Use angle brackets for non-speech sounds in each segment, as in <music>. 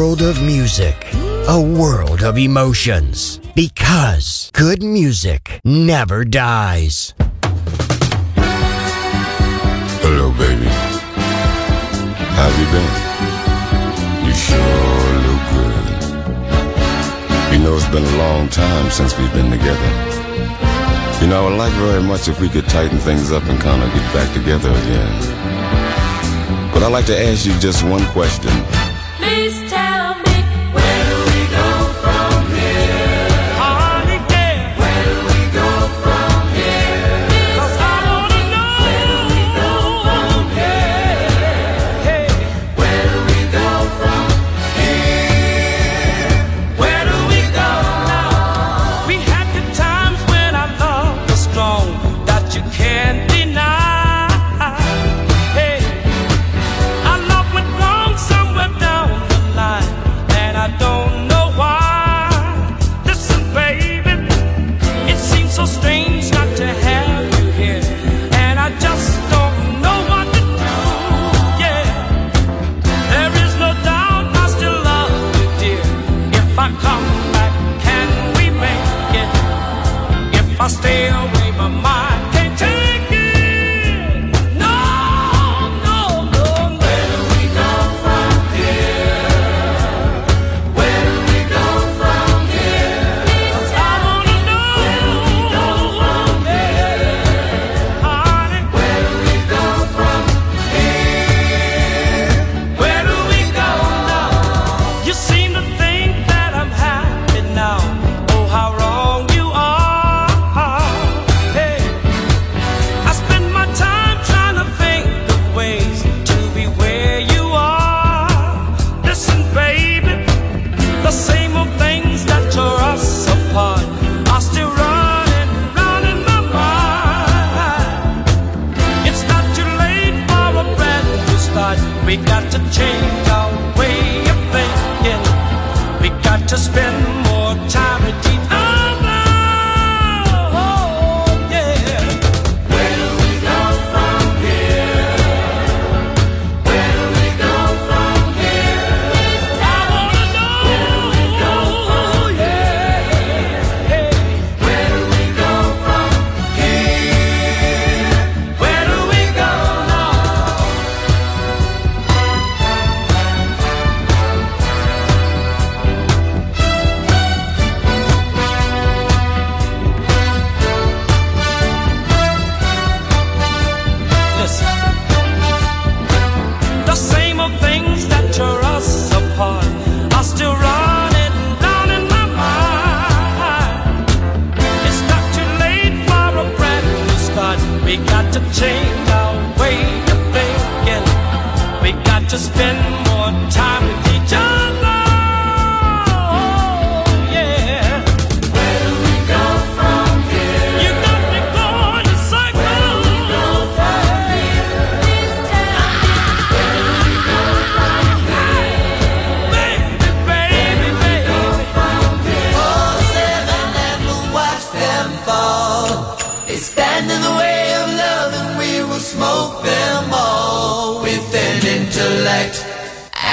World of music, a world of emotions. Because good music never dies. Hello, baby. How have you been? You sure look good. You know, it's been a long time since we've been together. You know, I would like very much if we could tighten things up and kind of get back together again. But I'd like to ask you just one question.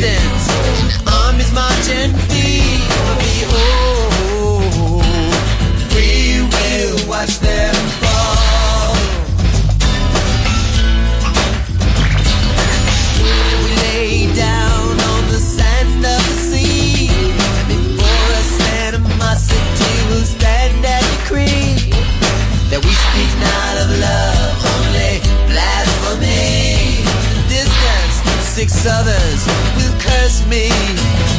distance. Armies marching feet for oh, we will watch them fall. We lay down on the sand of the sea. Before us, will stand and decree that we speak not of love, only blasphemy. Distance, six others just me.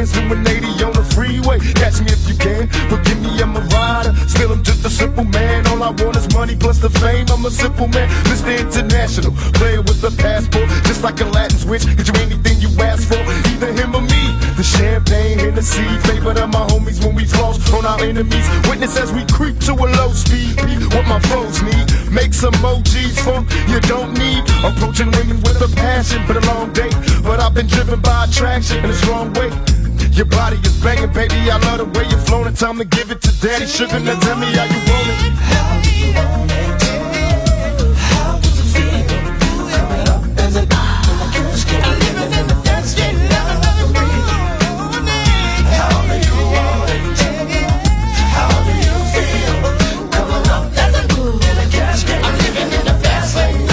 Sugar, now tell me how you can, forgive me, I'm a rider. Still, I'm just a simple man. All I want is money, plus the fame. I'm a simple man. Mr. international. Play Latin switch. Get you anything you ask for, either him or me. The champagne in the sea, favorite of my homies when we does on our enemies. Witness as we creep to a low speed. What my foes need, in some fast lane. How don't need. Approaching women with a passion, it? How long you But I've been driven by attraction in the way you're flownin'. Tell me, give it to daddy Sugar, now tell me how you walkin'. How do you want to it? How do you feel? How do you feel? I'm living in the fast lane.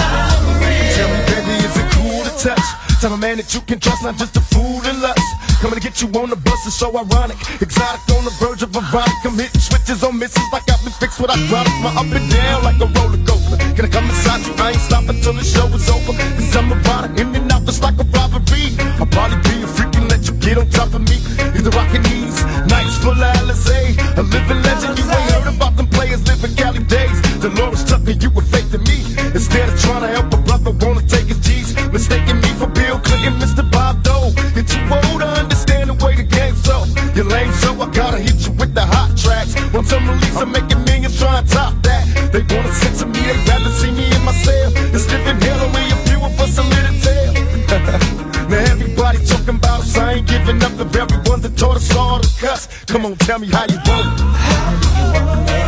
Tell me, baby, is it cool to touch? Tell a man that you can trust, not just a fool in lust. Coming to get you on the bus is so ironic. Exotic on the verge of erotic. I'm hitting switches on misses like I've been fixed with hydraulics. My up and down like a roller coaster. Can I come inside you? I ain't stopping till the show is over. Cause I'm erotic, in and out just like a robbery. I'll probably be a freak and let you get on top of me. Either rockin' these nights full of Alizé. A living legend, you ain't heard about them players living Cali days. Delores Tucker, you were fake to me. Instead of trying to help a brother, wanna take his G's. Mistaking me you're lame, so I gotta hit you with the hot tracks. Once I'm released, I'm making millions trying to top that. They wanna censor me, they rather see me in my cell. It's living hell away a few of us a little tale. now everybody talking about us, I ain't giving up the very ones that taught us all to cuss. Come on, tell me how you do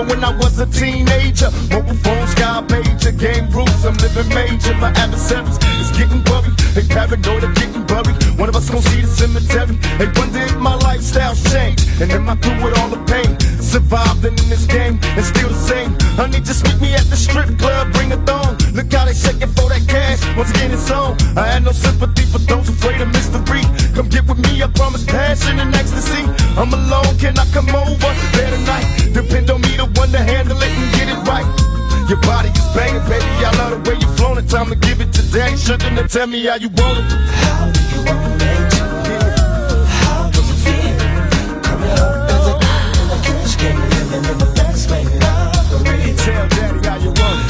but when I was a teenager, mobile phone, sky pager, game rules. I'm living major. My adversaries is getting worried. They paranoid of getting buried. One of us gon' see the cemetery. They wonder if my lifestyle's changed, and am I through with all the pain? Surviving in this game and still the same. Honey, just meet me at the strip club, bring a thong. Look how they shaking for that cash. Once again, it's on. I had no sympathy for those afraid of mystery. Come get with me, I promise passion and ecstasy. I'm alone, can I come over there tonight? Depend your body is banging, baby. I love the way you flown it. Time to give it today. Shouldn't have tell me how you want it. How do you want it? Tell daddy how you want it.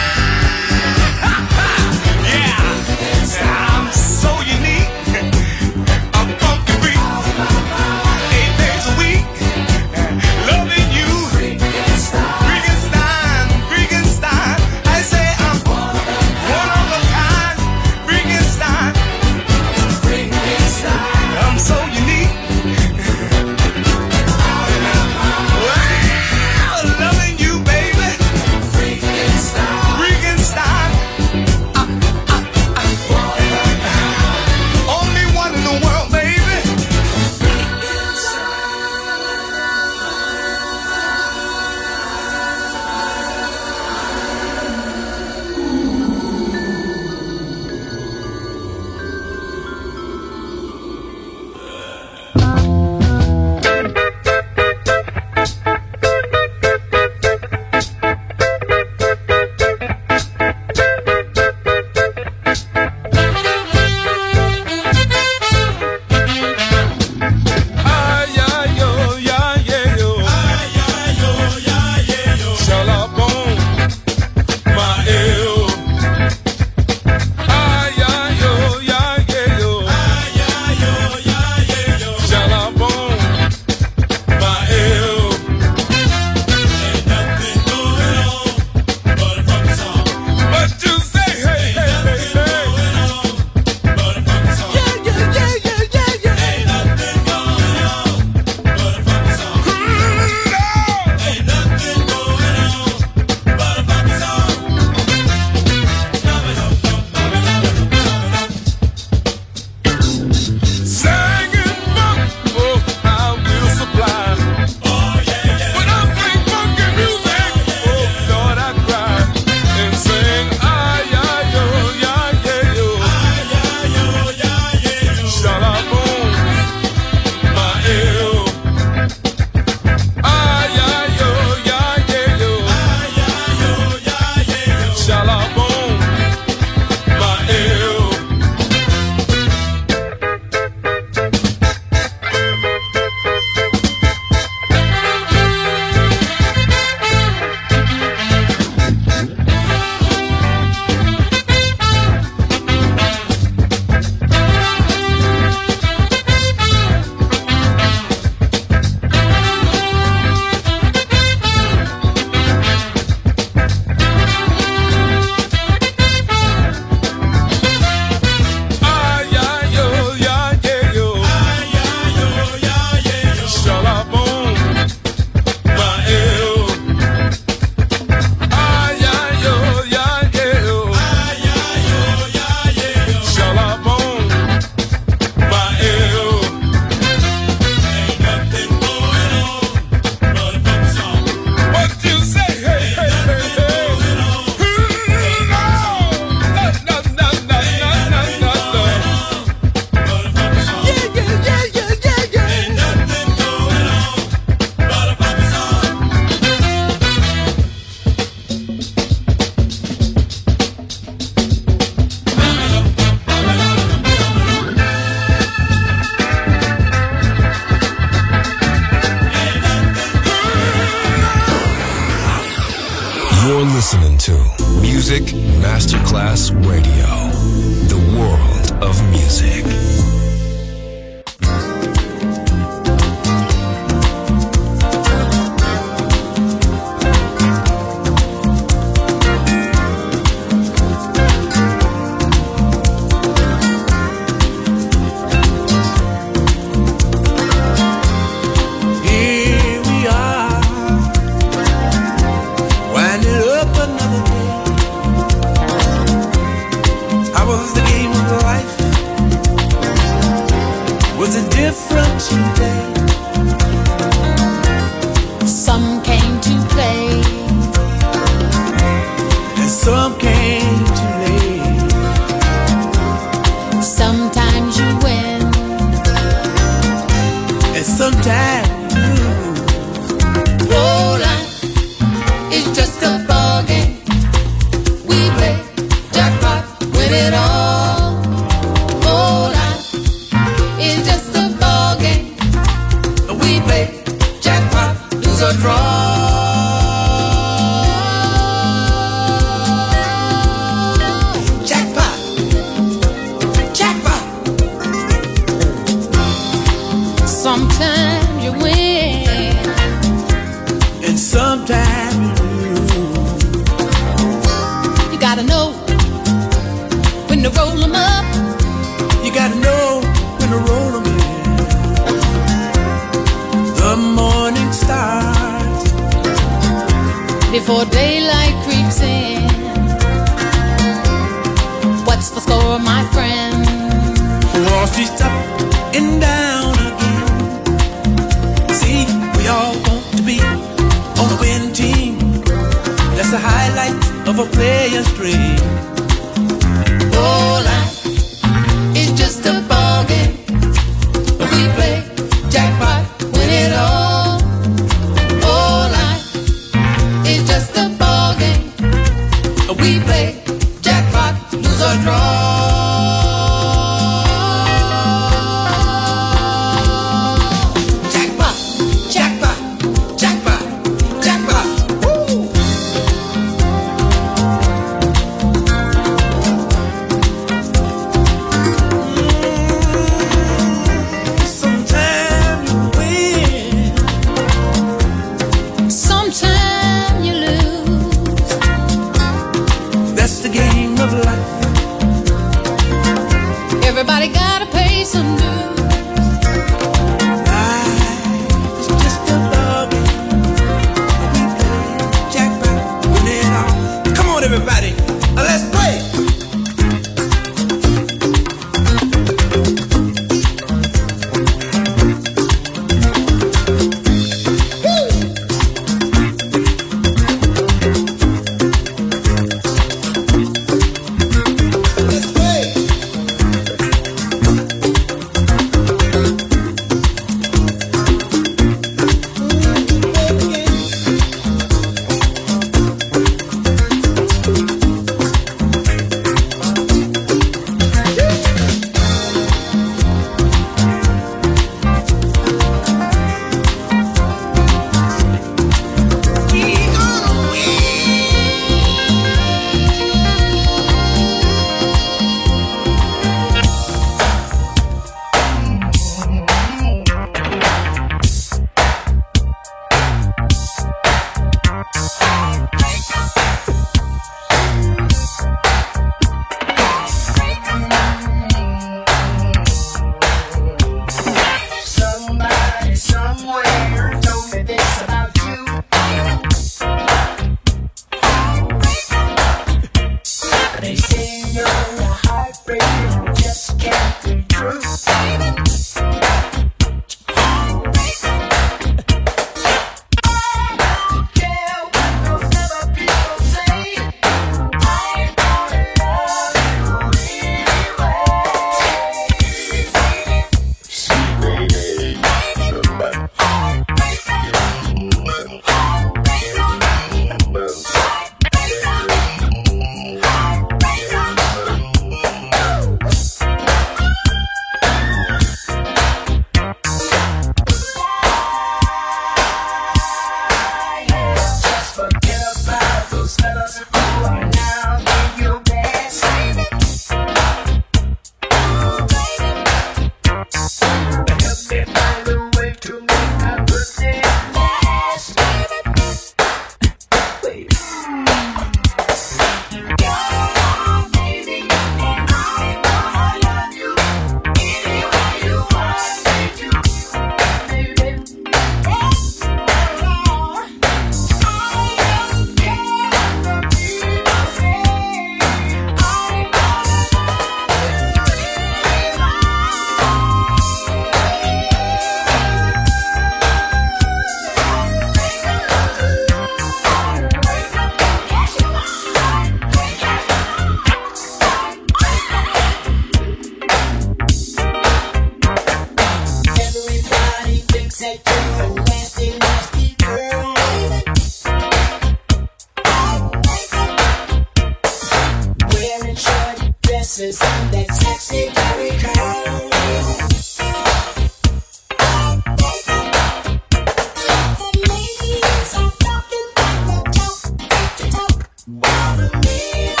If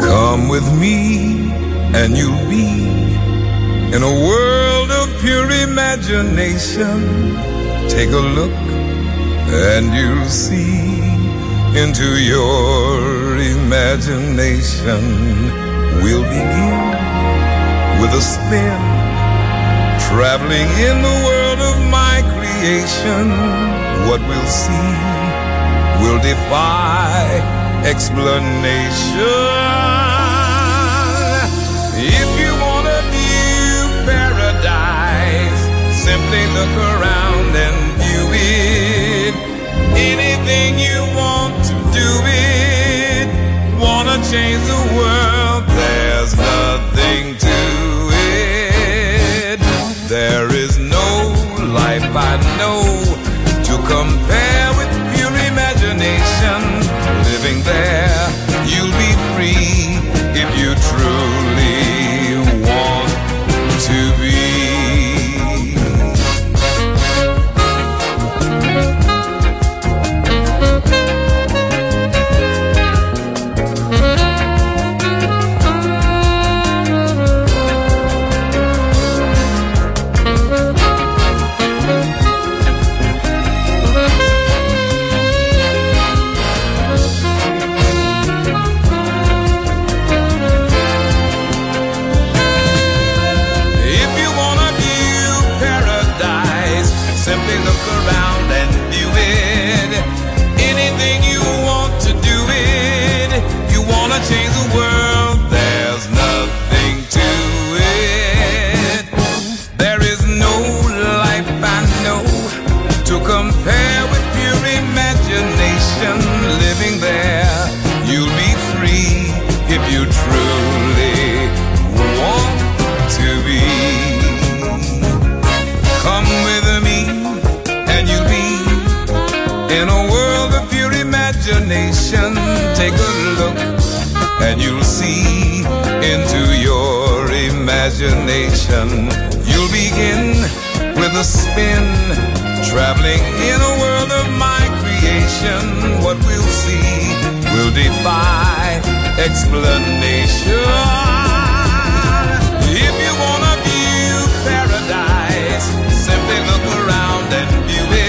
Come with me, and you'll be in a world of pure imagination. Take a look, and you'll see into your imagination. We'll begin with a spin Traveling in the world of my creation, what we'll see will defy explanation. If you want a new paradise, simply look around and view it. Anything you want to do it. Wanna change the world, there's nothing to it. There is no life I know to compare imagination. You'll begin with a spin, traveling in a world of my creation. What we'll see will defy explanation. If you wanna view paradise, simply look around and view it.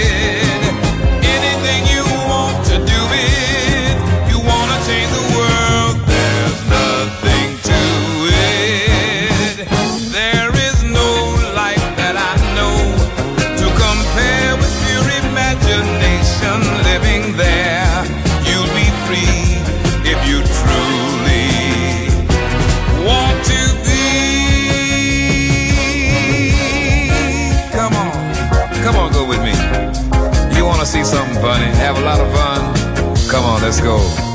let's go.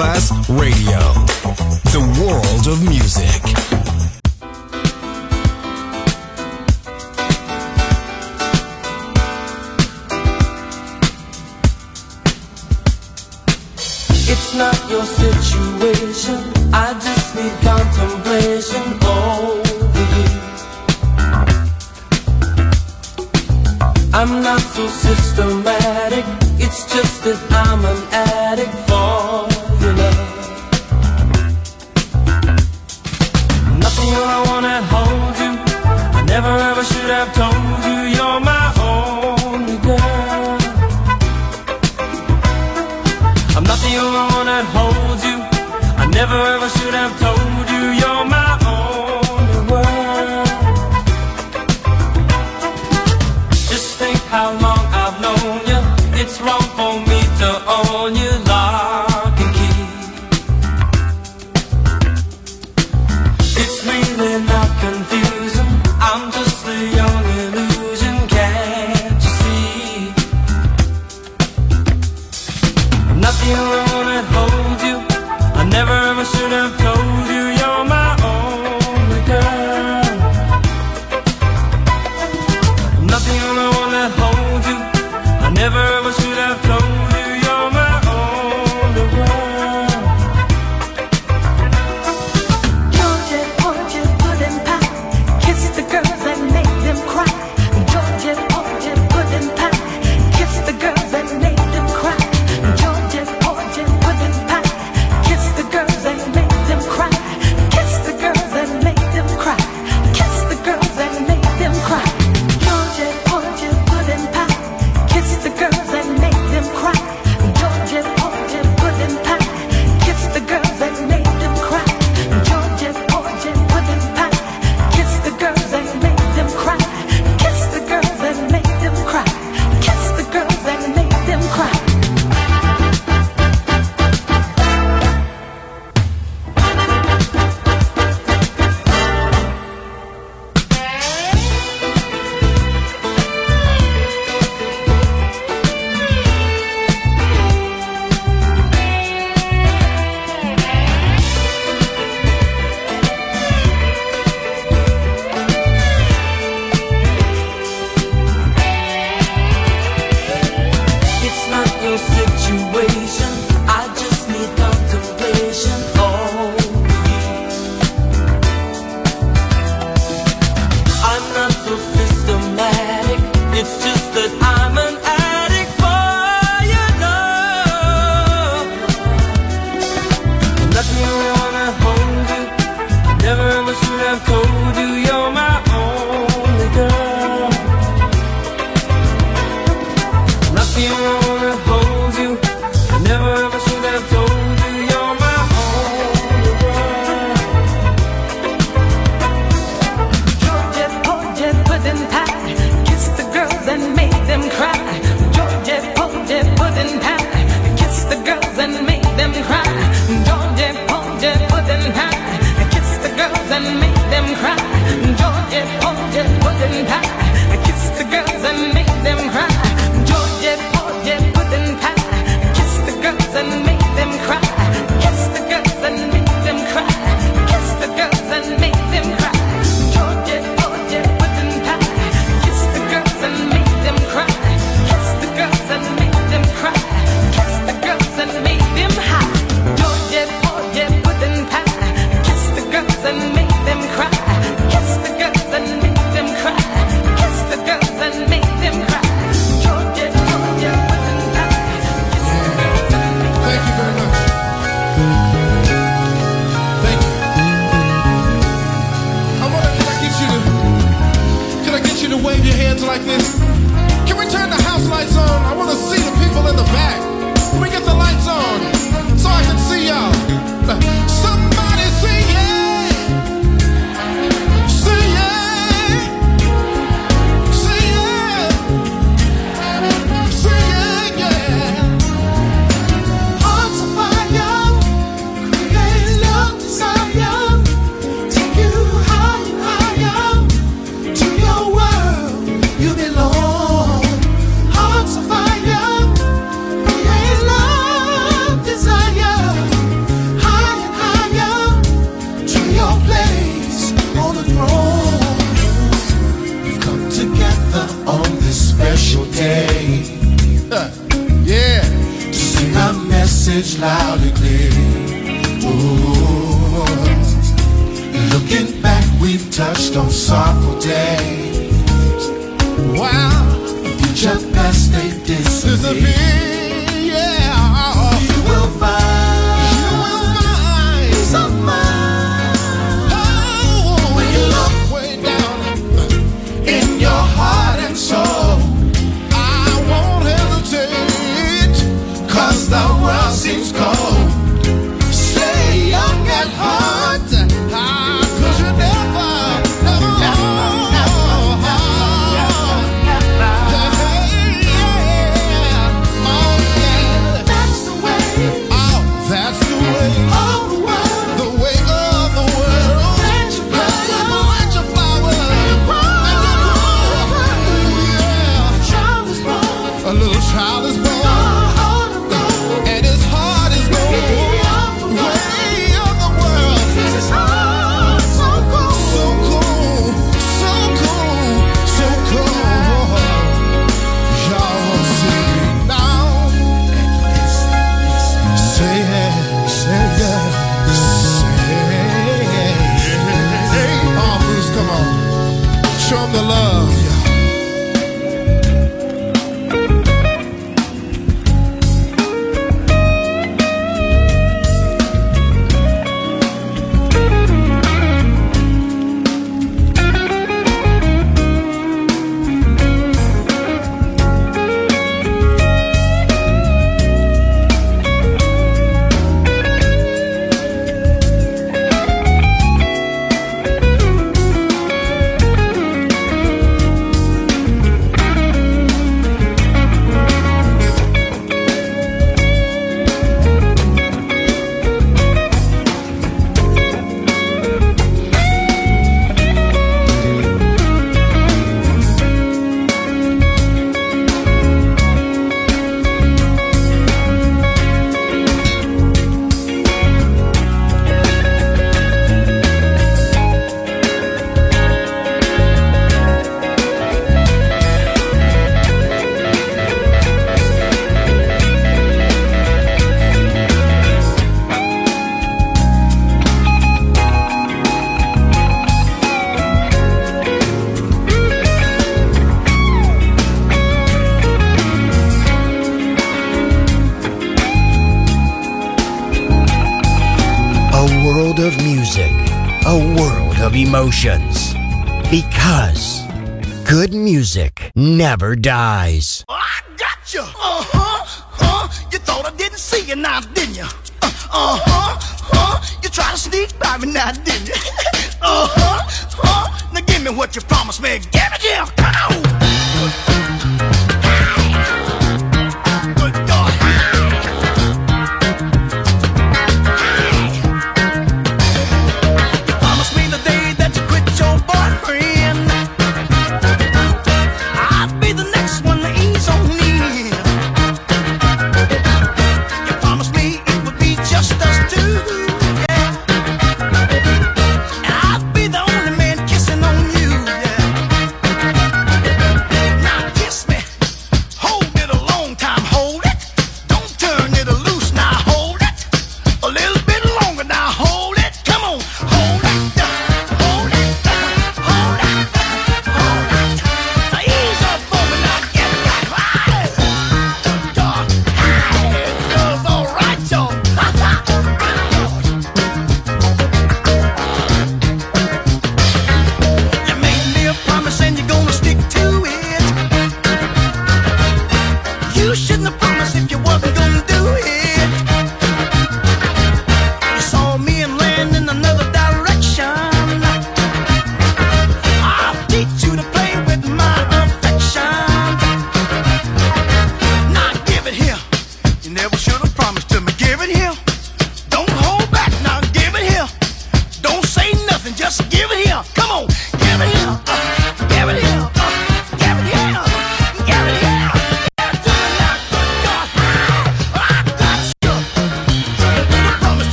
Class Radio. nothing I wanna hold you. I never ever should never dies. Oh, I got you. Uh-huh, uh huh. Huh. You thought I didn't see you now, didn't uh, uh-huh, uh, you? Uh huh. Huh. You try to sneak by me now, didn't you? <laughs> Uh-huh, uh huh. Huh. Now give me what you promised me.